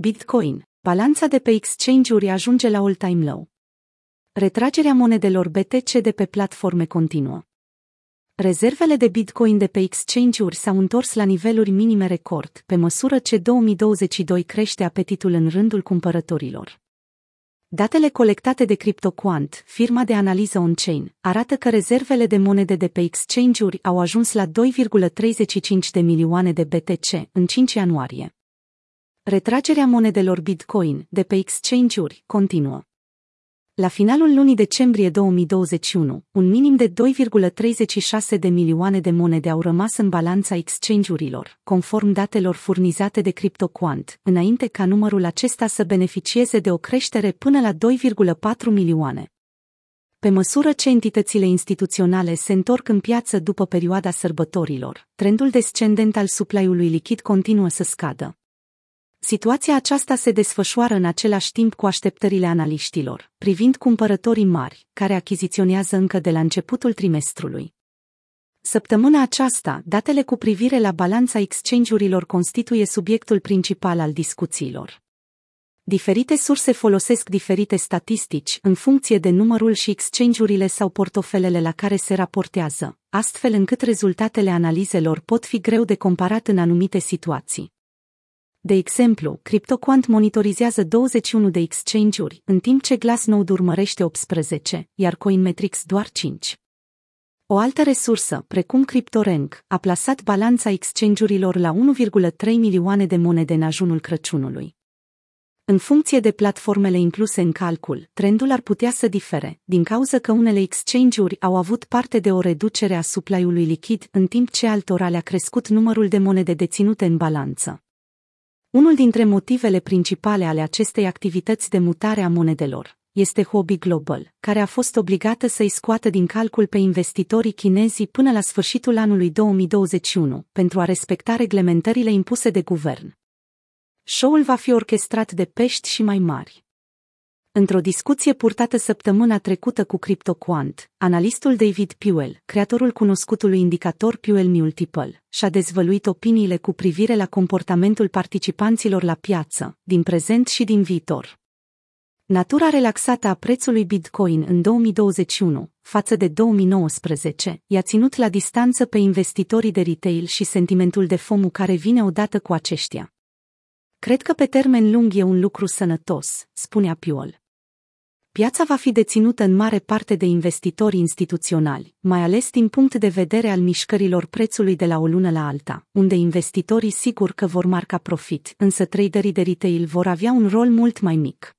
Bitcoin, balanța de pe exchange-uri ajunge la all-time low. Retragerea monedelor BTC de pe platforme continuă. Rezervele de Bitcoin de pe exchange-uri s-au întors la niveluri minime record, pe măsură ce 2022 crește apetitul în rândul cumpărătorilor. Datele colectate de CryptoQuant, firma de analiză on-chain, arată că rezervele de monede de pe exchange-uri au ajuns la 2,35 de milioane de BTC în 5 ianuarie. Retragerea monedelor Bitcoin de pe exchange-uri continuă. La finalul lunii decembrie 2021, un minim de 2,36 de milioane de monede au rămas în balanța exchange-urilor, conform datelor furnizate de CryptoQuant, înainte ca numărul acesta să beneficieze de o creștere până la 2,4 milioane. Pe măsură ce entitățile instituționale se întorc în piață după perioada sărbătorilor, trendul descendent al supply-ului lichid continuă să scadă. Situația aceasta se desfășoară în același timp cu așteptările analiștilor, privind cumpărătorii mari, care achiziționează încă de la începutul trimestrului. Săptămâna aceasta, datele cu privire la balanța exchange-urilor constituie subiectul principal al discuțiilor. Diferite surse folosesc diferite statistici în funcție de numărul și exchange-urile sau portofelele la care se raportează, astfel încât rezultatele analizelor pot fi greu de comparat în anumite situații. De exemplu, CryptoQuant monitorizează 21 de exchange-uri, în timp ce Glassnode urmărește 18, iar Coinmetrics doar 5. O altă resursă, precum CryptoRank, a plasat balanța exchange-urilor la 1,3 milioane de monede în ajunul Crăciunului. În funcție de platformele incluse în calcul, trendul ar putea să difere, din cauza că unele exchange-uri au avut parte de o reducere a supply-ului lichid, în timp ce altora le-a crescut numărul de monede deținute în balanță. Unul dintre motivele principale ale acestei activități de mutare a monedelor este Hobby Global, care a fost obligată să-i scoată din calcul pe investitorii chinezi până la sfârșitul anului 2021 pentru a respecta reglementările impuse de guvern. Show-ul va fi orchestrat de pești și mai mari. Într-o discuție purtată săptămâna trecută cu CryptoQuant, analistul David Puel, creatorul cunoscutului indicator Puel Multiple, și-a dezvăluit opiniile cu privire la comportamentul participanților la piață, din prezent și din viitor. Natura relaxată a prețului Bitcoin în 2021, față de 2019, i-a ținut la distanță pe investitorii de retail și sentimentul de fomu care vine odată cu aceștia. Cred că pe termen lung e un lucru sănătos, spunea Piol. Piața va fi deținută în mare parte de investitori instituționali, mai ales din punct de vedere al mișcărilor prețului de la o lună la alta, unde investitorii sigur că vor marca profit, însă traderii de retail vor avea un rol mult mai mic.